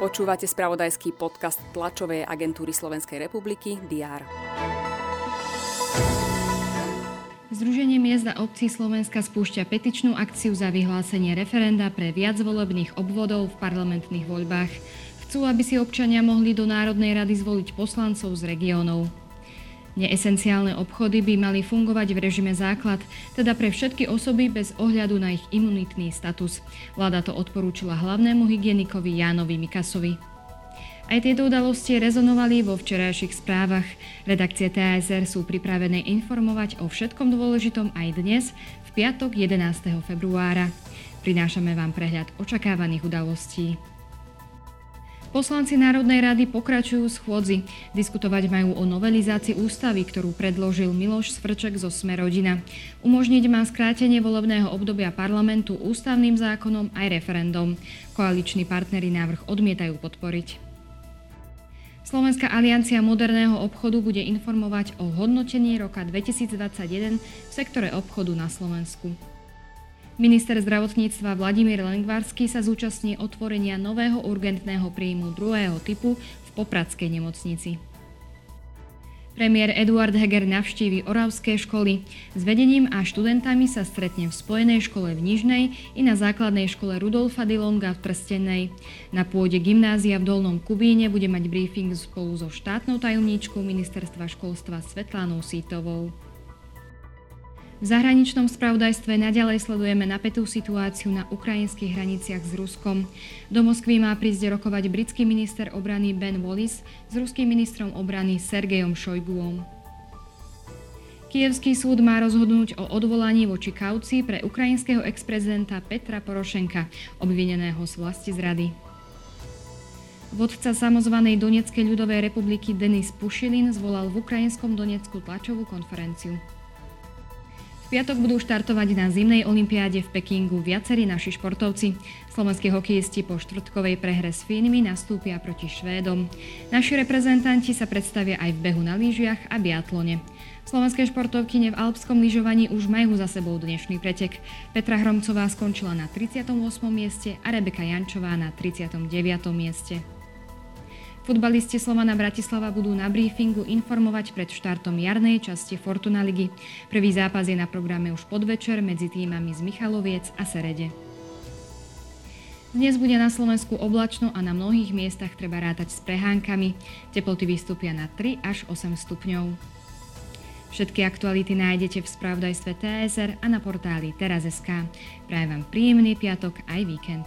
Počúvate spravodajský podcast tlačovej agentúry Slovenskej republiky DR. Združenie miest a obcí Slovenska spúšťa petičnú akciu za vyhlásenie referenda pre viac volebných obvodov v parlamentných voľbách. Chcú, aby si občania mohli do Národnej rady zvoliť poslancov z regiónov. Neesenciálne obchody by mali fungovať v režime základ, teda pre všetky osoby bez ohľadu na ich imunitný status. Vláda to odporúčila hlavnému hygienikovi Jánovi Mikasovi. Aj tieto udalosti rezonovali vo včerajších správach. Redakcie TASR sú pripravené informovať o všetkom dôležitom aj dnes, v piatok 11. februára. Prinášame vám prehľad očakávaných udalostí. Poslanci Národnej rady pokračujú schôdzi. Diskutovať majú o novelizácii ústavy, ktorú predložil Miloš Svrček zo Sme rodina. Umožniť má skrátenie volebného obdobia parlamentu ústavným zákonom aj referendum. Koaliční partnery návrh odmietajú podporiť. Slovenská aliancia moderného obchodu bude informovať o hodnotení roka 2021 v sektore obchodu na Slovensku. Minister zdravotníctva Vladimír Lengvarský sa zúčastní otvorenia nového urgentného príjmu druhého typu v Popradskej nemocnici. Premiér Eduard Heger navštívi Oravské školy. S vedením a študentami sa stretne v Spojenej škole v Nižnej i na základnej škole Rudolfa Dilonga v Trstenej. Na pôde gymnázia v Dolnom Kubíne bude mať briefing spolu so štátnou tajomníčkou ministerstva školstva Svetlánou Sítovou. V zahraničnom spravodajstve naďalej sledujeme napätú situáciu na ukrajinských hraniciach s Ruskom. Do Moskvy má prísť rokovať britský minister obrany Ben Wallis s ruským ministrom obrany Sergejom Šojguom. Kievský súd má rozhodnúť o odvolaní voči kaucii pre ukrajinského ex-prezidenta Petra Porošenka, obvineného z vlasti zrady. Vodca samozvanej Donetskej ľudovej republiky Denis Pušilin zvolal v ukrajinskom Donecku tlačovú konferenciu piatok budú štartovať na zimnej olympiáde v Pekingu viacerí naši športovci. Slovenskí hokejisti po štvrtkovej prehre s Fínmi nastúpia proti Švédom. Naši reprezentanti sa predstavia aj v behu na lyžiach a biatlone. Slovenské športovkyne v alpskom lyžovaní už majú za sebou dnešný pretek. Petra Hromcová skončila na 38. mieste a Rebeka Jančová na 39. mieste. Futbalisti Slovana Bratislava budú na briefingu informovať pred štartom jarnej časti Fortuna ligy. Prvý zápas je na programe už podvečer medzi týmami z Michaloviec a Serede. Dnes bude na Slovensku oblačno a na mnohých miestach treba rátať s prehánkami. Teploty vystúpia na 3 až 8 stupňov. Všetky aktuality nájdete v spravodajstve TSR a na portáli teraz.sk. Prajem vám príjemný piatok aj víkend.